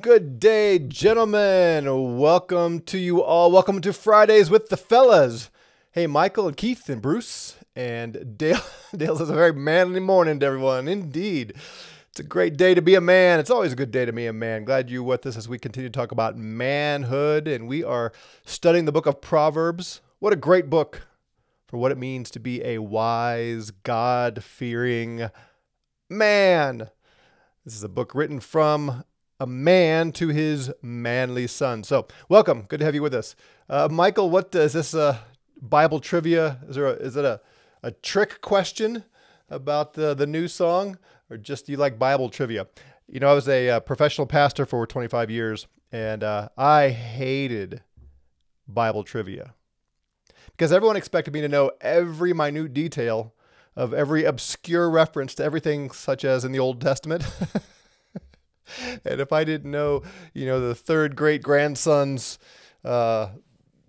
Good day, gentlemen. Welcome to you all. Welcome to Fridays with the Fellas. Hey, Michael and Keith and Bruce and Dale. Dale says a very manly morning to everyone. Indeed. It's a great day to be a man. It's always a good day to be a man. Glad you're with us as we continue to talk about manhood. And we are studying the book of Proverbs. What a great book for what it means to be a wise, God fearing man. This is a book written from a man to his manly son. So, welcome. Good to have you with us. Uh, Michael, what is this uh, Bible trivia? Is there a, is it a, a trick question about the, the new song or just do you like Bible trivia? You know, I was a uh, professional pastor for 25 years and uh, I hated Bible trivia because everyone expected me to know every minute detail of every obscure reference to everything, such as in the Old Testament. and if I didn't know, you know, the third great grandson's uh,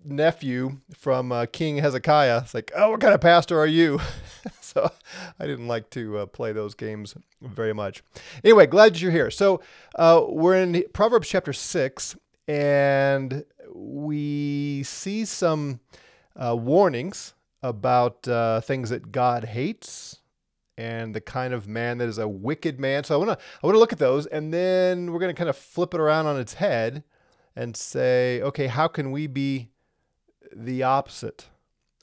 nephew from uh, King Hezekiah, it's like, oh, what kind of pastor are you? so I didn't like to uh, play those games very much. Anyway, glad you're here. So uh, we're in Proverbs chapter six, and we see some uh, warnings about uh, things that God hates and the kind of man that is a wicked man. So I want to I want to look at those, and then we're going to kind of flip it around on its head and say, okay, how can we be the opposite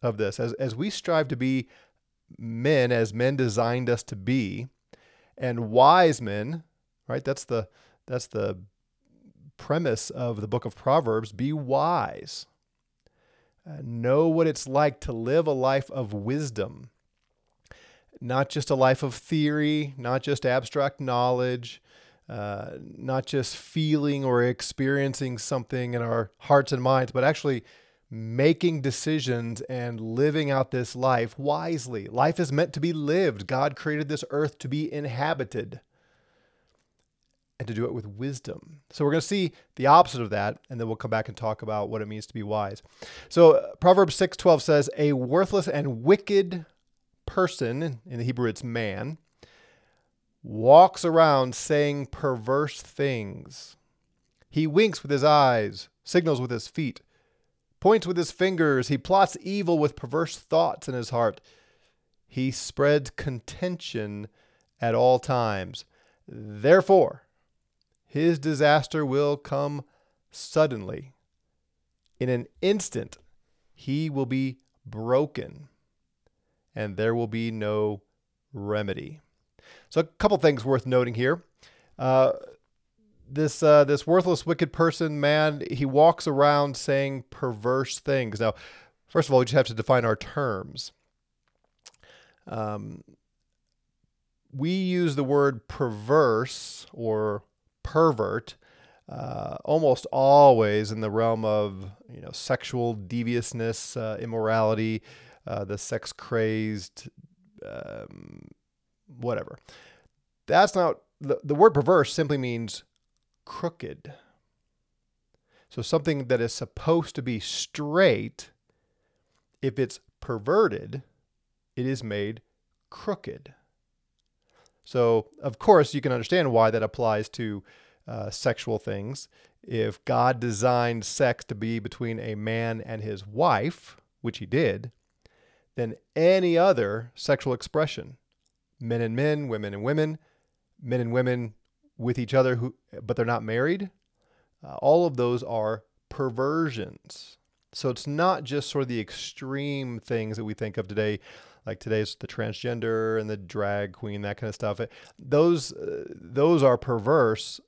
of this as as we strive to be men as men designed us to be, and wise men, right? That's the that's the premise of the book of Proverbs. Be wise. Uh, know what it's like to live a life of wisdom not just a life of theory, not just abstract knowledge, uh, not just feeling or experiencing something in our hearts and minds, but actually making decisions and living out this life wisely. Life is meant to be lived. God created this earth to be inhabited and to do it with wisdom. So we're going to see the opposite of that and then we'll come back and talk about what it means to be wise. So Proverbs 6:12 says a worthless and wicked person, in the Hebrew it's man, walks around saying perverse things. He winks with his eyes, signals with his feet, points with his fingers. He plots evil with perverse thoughts in his heart. He spreads contention at all times. Therefore, his disaster will come suddenly. In an instant, he will be broken and there will be no remedy. So, a couple things worth noting here. Uh, this uh, this worthless, wicked person, man, he walks around saying perverse things. Now, first of all, we just have to define our terms. Um, we use the word perverse or pervert uh, almost always in the realm of you know sexual deviousness, uh, immorality, uh, the sex crazed, um, whatever. That's not the, the word perverse simply means crooked. So something that is supposed to be straight, if it's perverted, it is made crooked. So, of course, you can understand why that applies to uh, sexual things. If God designed sex to be between a man and his wife, which he did, than any other sexual expression. Men and men, women and women, men and women with each other who but they're not married. Uh, all of those are perversions. So it's not just sort of the extreme things that we think of today, like today's the transgender and the drag queen, that kind of stuff. those uh, those are perverse,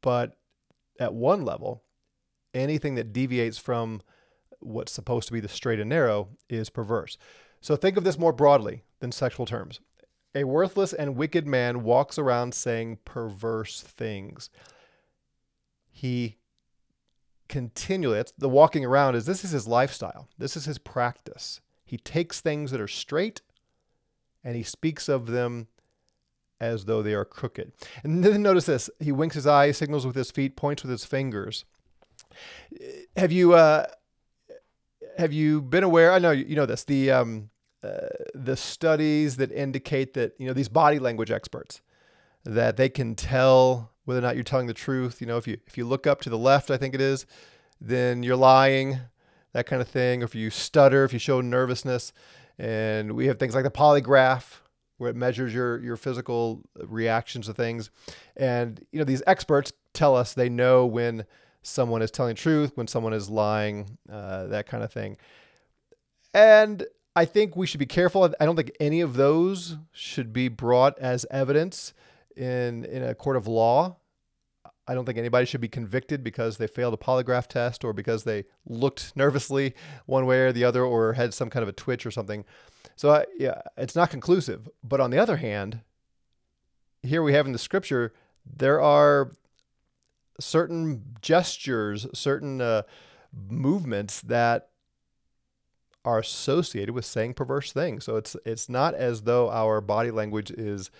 but at one level, anything that deviates from what's supposed to be the straight and narrow is perverse. So think of this more broadly than sexual terms. A worthless and wicked man walks around saying perverse things. He continually, the walking around is this is his lifestyle. This is his practice. He takes things that are straight and he speaks of them as though they are crooked. And then notice this he winks his eye, signals with his feet, points with his fingers. Have you uh, have you been aware? I know you know this. The um, uh, the studies that indicate that you know these body language experts that they can tell whether or not you're telling the truth. You know, if you if you look up to the left, I think it is, then you're lying, that kind of thing. Or if you stutter, if you show nervousness, and we have things like the polygraph where it measures your your physical reactions to things. And you know, these experts tell us they know when someone is telling truth, when someone is lying, uh, that kind of thing. And I think we should be careful. I don't think any of those should be brought as evidence in in a court of law. I don't think anybody should be convicted because they failed a polygraph test or because they looked nervously one way or the other or had some kind of a twitch or something. So I, yeah, it's not conclusive. But on the other hand, here we have in the scripture there are certain gestures, certain uh, movements that are associated with saying perverse things. So it's it's not as though our body language is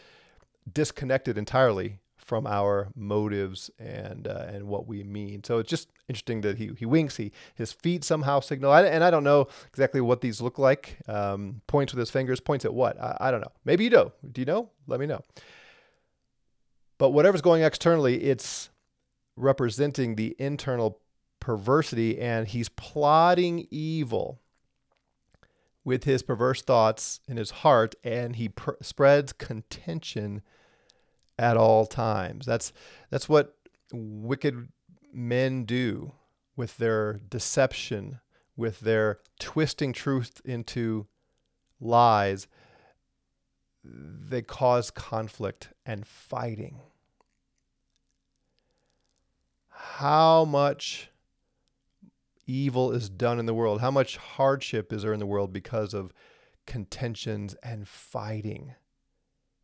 disconnected entirely from our motives and uh, and what we mean. So it's just interesting that he he winks. He his feet somehow signal, I, and I don't know exactly what these look like. Um, points with his fingers. Points at what? I, I don't know. Maybe you do. Do you know? Let me know. But whatever's going externally, it's representing the internal perversity, and he's plotting evil with his perverse thoughts in his heart, and he pr- spreads contention at all times. That's that's what wicked men do with their deception, with their twisting truth into lies. They cause conflict and fighting. How much evil is done in the world? How much hardship is there in the world because of contentions and fighting?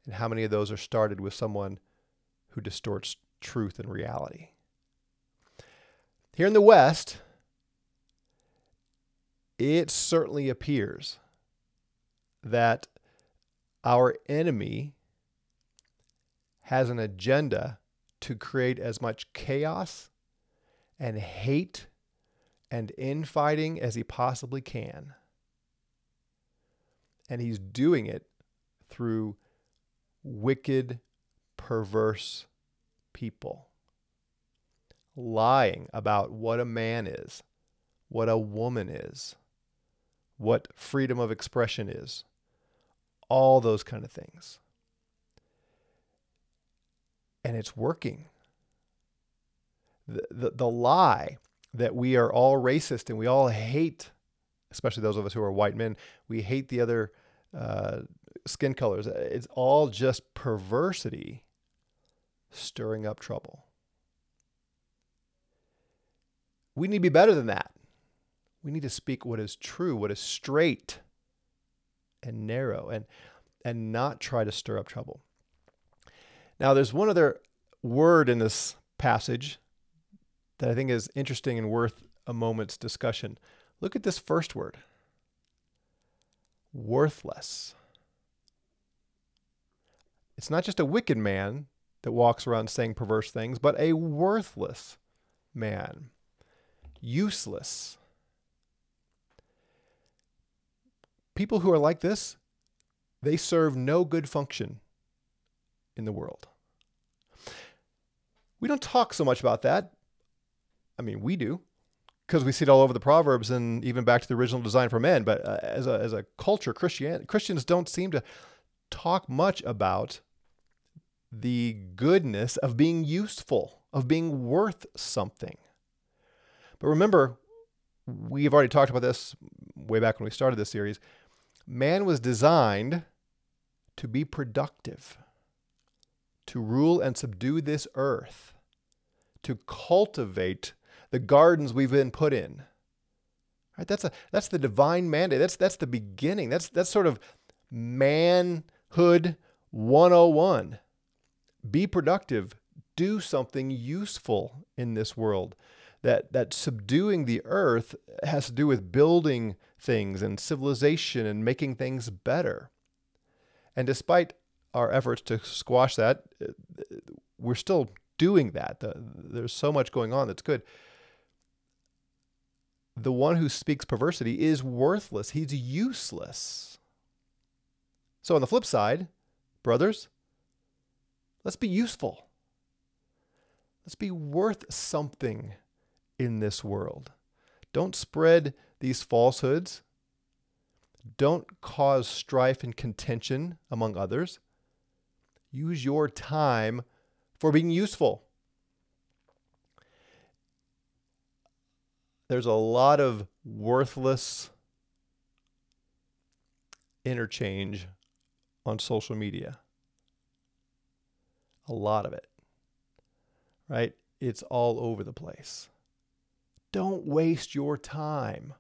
And how many of those are started with someone who distorts truth and reality? Here in the West, it certainly appears that our enemy has an agenda to create as much chaos and hate and infighting as he possibly can. And he's doing it through wicked, perverse people. Lying about what a man is, what a woman is, what freedom of expression is, all those kind of things. And it's working. The, the, the lie that we are all racist and we all hate, especially those of us who are white men, we hate the other uh, skin colors. It's all just perversity stirring up trouble. We need to be better than that. We need to speak what is true, what is straight and narrow, and, and not try to stir up trouble. Now, there's one other word in this passage that I think is interesting and worth a moment's discussion. Look at this first word worthless. It's not just a wicked man that walks around saying perverse things, but a worthless man, useless. People who are like this, they serve no good function in the world. We don't talk so much about that I mean, we do because we see it all over the Proverbs and even back to the original design for men. But uh, as, a, as a culture, Christian, Christians don't seem to talk much about the goodness of being useful, of being worth something. But remember, we've already talked about this way back when we started this series. Man was designed to be productive, to rule and subdue this earth, to cultivate the gardens we've been put in. Right? That's a that's the divine mandate. That's that's the beginning. That's that's sort of manhood 101. Be productive. Do something useful in this world. That that subduing the earth has to do with building things and civilization and making things better. And despite our efforts to squash that, we're still doing that. there's so much going on that's good the one who speaks perversity is worthless. He's useless. So, on the flip side, brothers, let's be useful. Let's be worth something in this world. Don't spread these falsehoods. Don't cause strife and contention among others. Use your time for being useful. There's a lot of worthless interchange on social media. A lot of it. Right? It's all over the place. Don't waste your time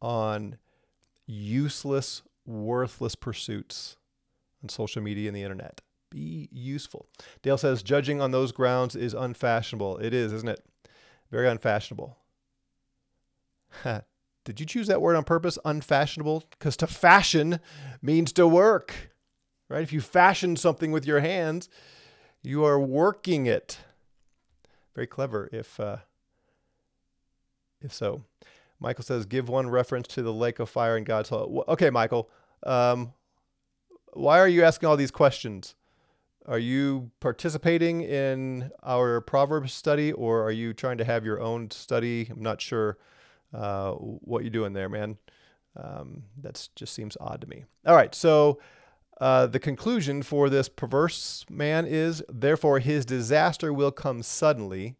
on useless, worthless pursuits on social media and the internet. Be useful. Dale says judging on those grounds is unfashionable. It is, isn't it? Very unfashionable. Did you choose that word on purpose? Unfashionable? Because to fashion means to work, right? If you fashion something with your hands, you are working it. Very clever, if uh, if so. Michael says, give one reference to the lake of fire in God's hall. Okay, Michael. Um, why are you asking all these questions? Are you participating in our Proverbs study or are you trying to have your own study? I'm not sure uh, what you're doing there, man. Um, that just seems odd to me. All right, so uh, the conclusion for this perverse man is therefore his disaster will come suddenly.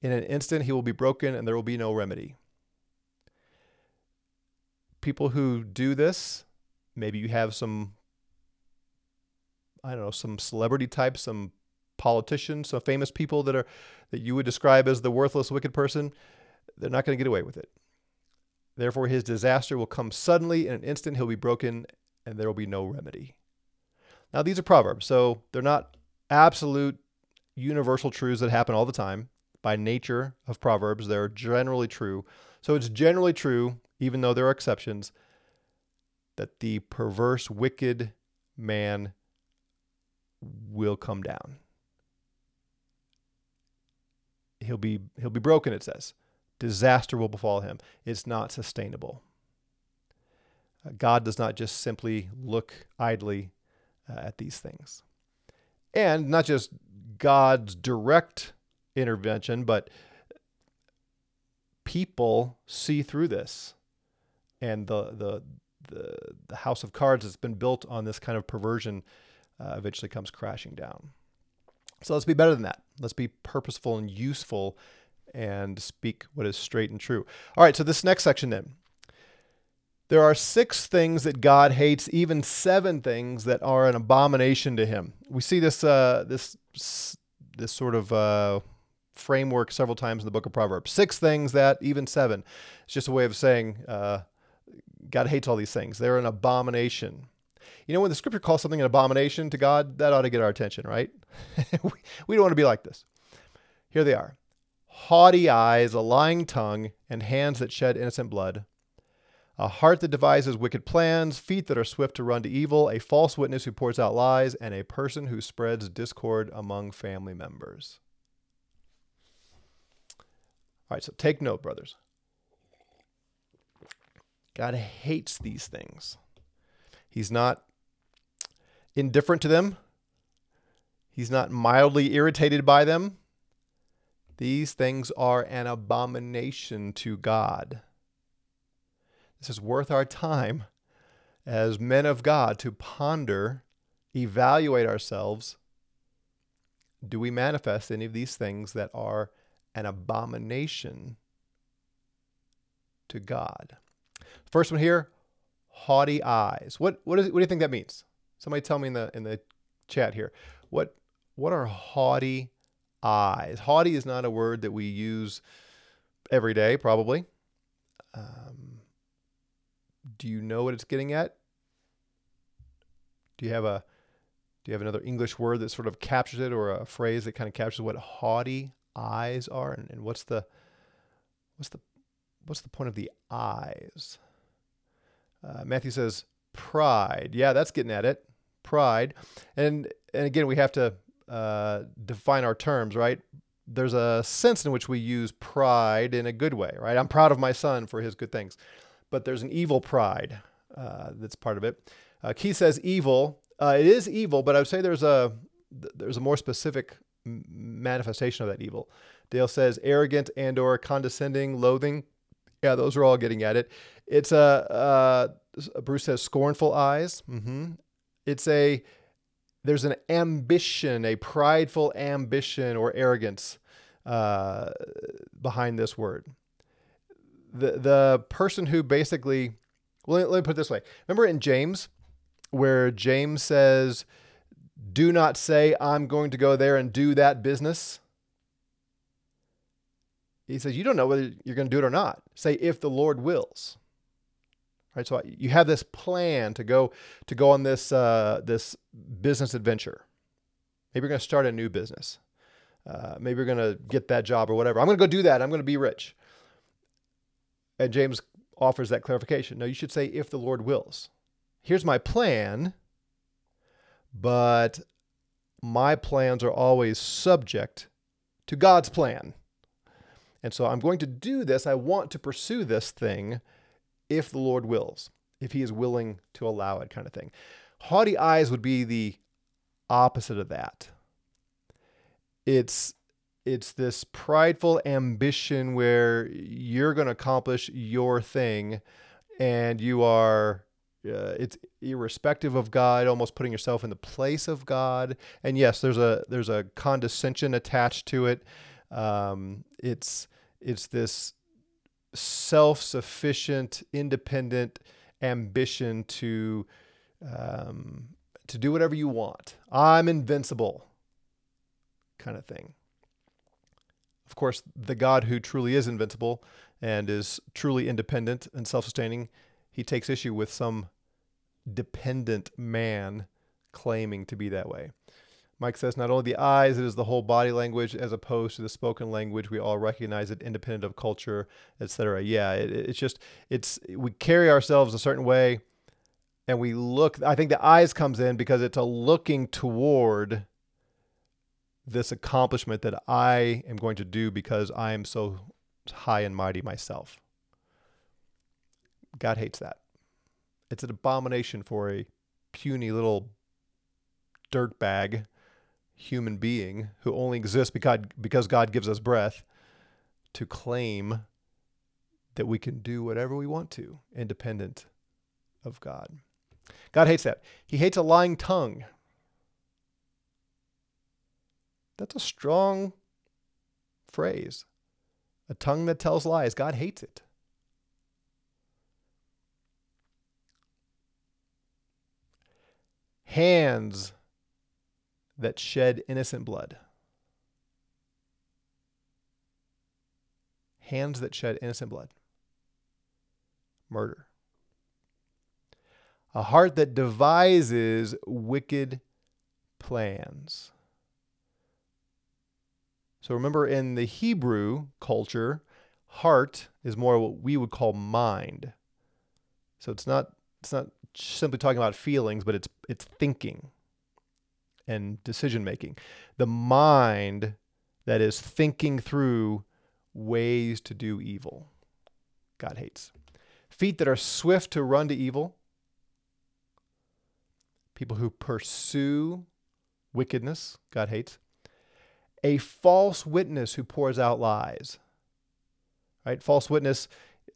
In an instant, he will be broken and there will be no remedy people who do this, maybe you have some, I don't know, some celebrity types, some politicians, some famous people that are that you would describe as the worthless, wicked person. They're not going to get away with it. Therefore, his disaster will come suddenly in an instant. He'll be broken, and there will be no remedy. Now, these are proverbs, so they're not absolute universal truths that happen all the time. By nature of proverbs, they're generally true. So it's generally true even though there are exceptions, that the perverse, wicked man will come down. He'll be he'll be broken, it says. Disaster will befall him. It's not sustainable. Uh, God does not just simply look idly uh, at these things. And not just God's direct intervention, but people see through this and the the the, the house of cards that's been built on this kind of perversion uh, eventually comes crashing down. So let's be better than that. Let's be purposeful and useful and speak what is straight and true. All right, so this next section then. There are six things that God hates, even seven things that are an abomination to him. We see this uh, this this sort of uh, framework several times in the book of Proverbs. Six things that, even seven. It's just a way of saying uh, God hates all these things. They're an abomination. You know, when the scripture calls something an abomination to God, that ought to get our attention, right? we don't want to be like this. Here they are haughty eyes, a lying tongue, and hands that shed innocent blood, a heart that devises wicked plans, feet that are swift to run to evil, a false witness who pours out lies, and a person who spreads discord among family members. All right, so take note, brothers. God hates these things. He's not indifferent to them. He's not mildly irritated by them. These things are an abomination to God. This is worth our time as men of God to ponder, evaluate ourselves. Do we manifest any of these things that are an abomination to God? First one here, haughty eyes. What what, is, what do you think that means? Somebody tell me in the in the chat here. What what are haughty eyes? Haughty is not a word that we use every day, probably. Um, do you know what it's getting at? Do you have a do you have another English word that sort of captures it, or a phrase that kind of captures what haughty eyes are, and, and what's the what's the what's the point of the eyes? Uh, Matthew says pride. Yeah, that's getting at it. Pride. And and again, we have to uh, define our terms, right? There's a sense in which we use pride in a good way, right? I'm proud of my son for his good things. But there's an evil pride uh, that's part of it. Uh, Keith says evil. Uh, it is evil, but I would say there's a there's a more specific manifestation of that evil. Dale says arrogant and or condescending, loathing. Yeah, those are all getting at it. It's a uh, Bruce says scornful eyes. Mm-hmm. It's a there's an ambition, a prideful ambition or arrogance uh, behind this word. The the person who basically well, let, let me put it this way. Remember in James, where James says, "Do not say I'm going to go there and do that business." He says, "You don't know whether you're going to do it or not. Say if the Lord wills." Right, so you have this plan to go to go on this uh, this business adventure. Maybe you're going to start a new business. Uh, maybe you're going to get that job or whatever. I'm going to go do that. I'm going to be rich. And James offers that clarification. No, you should say, if the Lord wills. Here's my plan, but my plans are always subject to God's plan. And so I'm going to do this. I want to pursue this thing if the Lord wills, if He is willing to allow it, kind of thing. Haughty eyes would be the opposite of that. It's it's this prideful ambition where you're going to accomplish your thing and you are uh, it's irrespective of God, almost putting yourself in the place of God. And yes, there's a there's a condescension attached to it. Um, it's it's this self-sufficient, independent ambition to um, to do whatever you want. I'm invincible, kind of thing. Of course, the God who truly is invincible and is truly independent and self sustaining, he takes issue with some dependent man claiming to be that way. Mike says not only the eyes, it is the whole body language as opposed to the spoken language. We all recognize it independent of culture, etc. Yeah, it, it's just it's we carry ourselves a certain way and we look I think the eyes comes in because it's a looking toward this accomplishment that I am going to do because I am so high and mighty myself. God hates that. It's an abomination for a puny little dirtbag human being who only exists because, because God gives us breath to claim that we can do whatever we want to, independent of God. God hates that. He hates a lying tongue. That's a strong phrase. A tongue that tells lies, God hates it. Hands that shed innocent blood. Hands that shed innocent blood. Murder. A heart that devises wicked plans. So remember, in the Hebrew culture, heart is more what we would call mind. So it's not it's not simply talking about feelings, but it's it's thinking and decision making. The mind that is thinking through ways to do evil. God hates. Feet that are swift to run to evil. People who pursue wickedness, God hates a false witness who pours out lies. Right? False witness,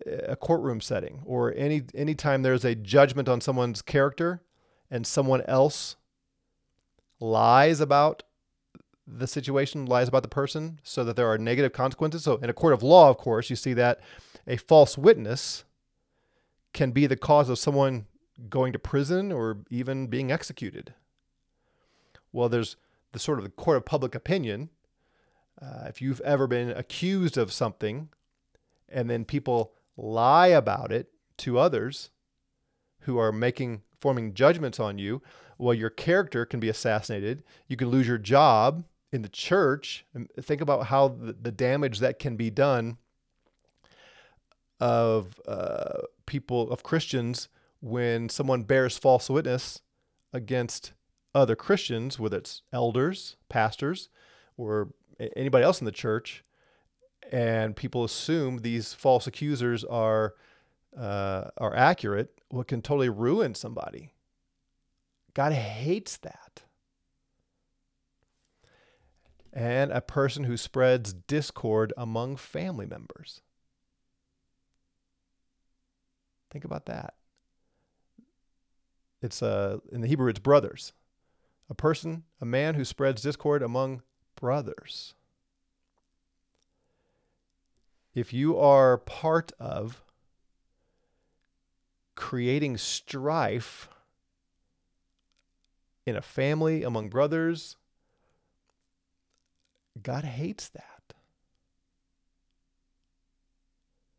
uh, a courtroom setting, or any anytime there's a judgment on someone's character and someone else lies about the situation, lies about the person, so that there are negative consequences. So in a court of law, of course, you see that a false witness can be the cause of someone going to prison or even being executed. Well, there's the sort of the court of public opinion. Uh, if you've ever been accused of something and then people lie about it to others who are making forming judgments on you, well, your character can be assassinated. You can lose your job in the church. And think about how the, the damage that can be done of uh, people, of Christians, when someone bears false witness against other Christians, whether it's elders, pastors, or anybody else in the church, and people assume these false accusers are uh, are accurate, what can totally ruin somebody. God hates that. and a person who spreads discord among family members. Think about that. It's uh, in the Hebrew, it's brothers. A person, a man who spreads discord among brothers. If you are part of creating strife in a family, among brothers, God hates that.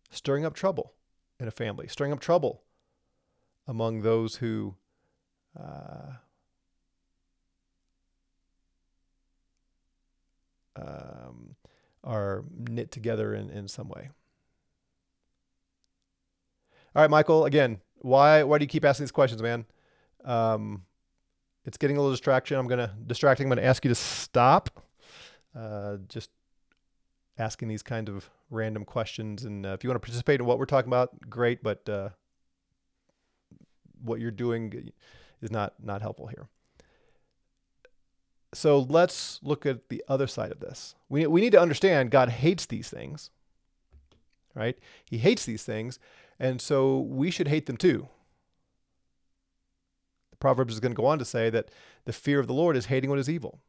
Stirring up trouble in a family, stirring up trouble among those who uh, um, are knit together in, in some way. All right, Michael. Again, why why do you keep asking these questions, man? Um, it's getting a little distraction. I'm gonna distracting. I'm gonna ask you to stop. Uh, just asking these kind of random questions, and uh, if you want to participate in what we're talking about, great. But uh, what you're doing is not not helpful here. So let's look at the other side of this. We we need to understand God hates these things. Right? He hates these things, and so we should hate them too. Proverbs is going to go on to say that the fear of the Lord is hating what is evil.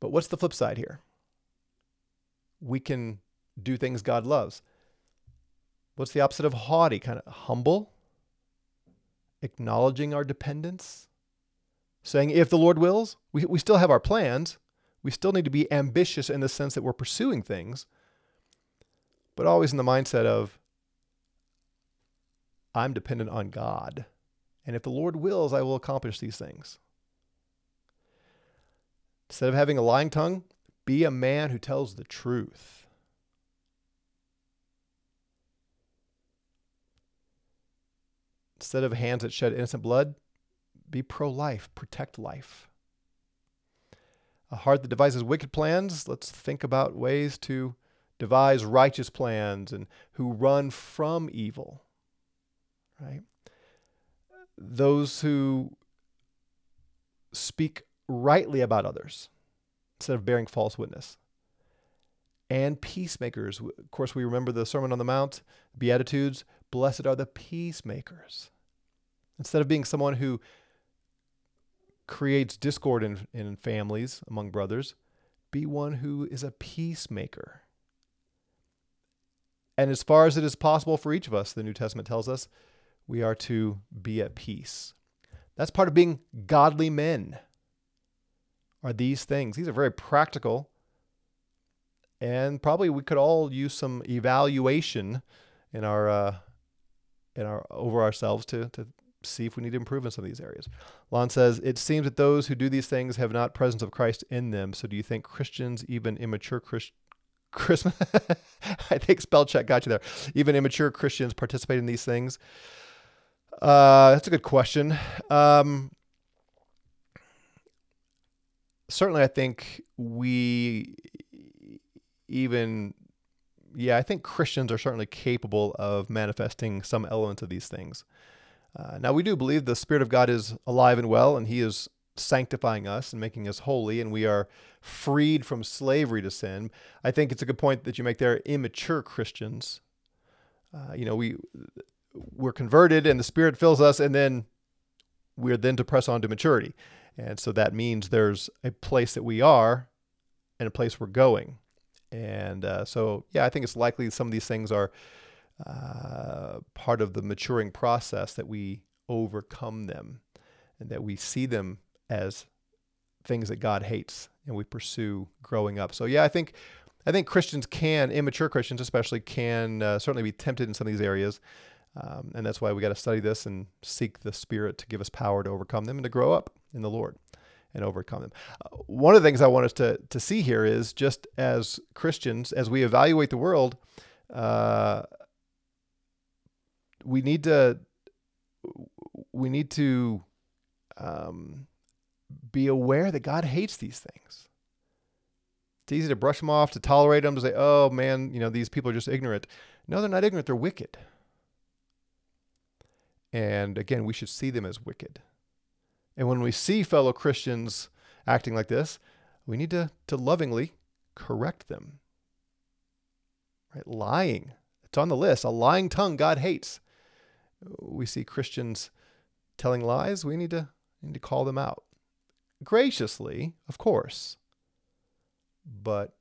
But what's the flip side here? We can do things God loves. What's the opposite of haughty? Kind of humble, acknowledging our dependence, saying, if the Lord wills, we, we still have our plans. We still need to be ambitious in the sense that we're pursuing things, but always in the mindset of, I'm dependent on God. And if the Lord wills, I will accomplish these things. Instead of having a lying tongue, be a man who tells the truth. Instead of hands that shed innocent blood, be pro life, protect life. A heart that devises wicked plans, let's think about ways to devise righteous plans and who run from evil. Right? Those who speak rightly about others instead of bearing false witness. And peacemakers. Of course, we remember the Sermon on the Mount, Beatitudes. Blessed are the peacemakers. Instead of being someone who creates discord in, in families among brothers, be one who is a peacemaker. And as far as it is possible for each of us, the New Testament tells us, we are to be at peace. That's part of being godly men. Are these things? These are very practical. And probably we could all use some evaluation in our uh, in our over ourselves to to see if we need to improve in some of these areas. Lon says, It seems that those who do these things have not presence of Christ in them. So do you think Christians, even immature Christians, Christmas, I think spell check got you there. Even immature Christians participate in these things. Uh, that's a good question. Um, certainly, I think we even, yeah, I think Christians are certainly capable of manifesting some elements of these things. Uh, now, we do believe the Spirit of God is alive and well, and He is sanctifying us and making us holy, and we are freed from slavery to sin. I think it's a good point that you make there. Immature Christians, uh, you know, we we're converted, and the Spirit fills us, and then we're then to press on to maturity, and so that means there's a place that we are, and a place we're going, and uh, so yeah, I think it's likely some of these things are uh, part of the maturing process that we overcome them and that we see them as things that God hates and we pursue growing up. So yeah, I think I think Christians can, immature Christians especially, can uh, certainly be tempted in some of these areas. Um, and that's why we got to study this and seek the Spirit to give us power to overcome them and to grow up in the Lord and overcome them. Uh, one of the things I want us to, to see here is just as Christians, as we evaluate the world, uh, we need to we need to um, be aware that God hates these things. It's easy to brush them off, to tolerate them, to say, "Oh man, you know these people are just ignorant." No, they're not ignorant; they're wicked. And again, we should see them as wicked. And when we see fellow Christians acting like this, we need to, to lovingly correct them. Right? Lying, it's on the list. A lying tongue God hates. We see Christians telling lies, we need to, need to call them out. Graciously, of course, but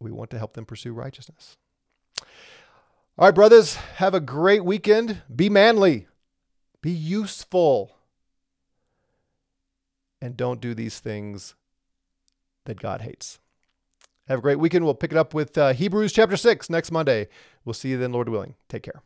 we want to help them pursue righteousness. All right, brothers, have a great weekend. Be manly, be useful, and don't do these things that God hates. Have a great weekend. We'll pick it up with uh, Hebrews chapter 6 next Monday. We'll see you then, Lord willing. Take care.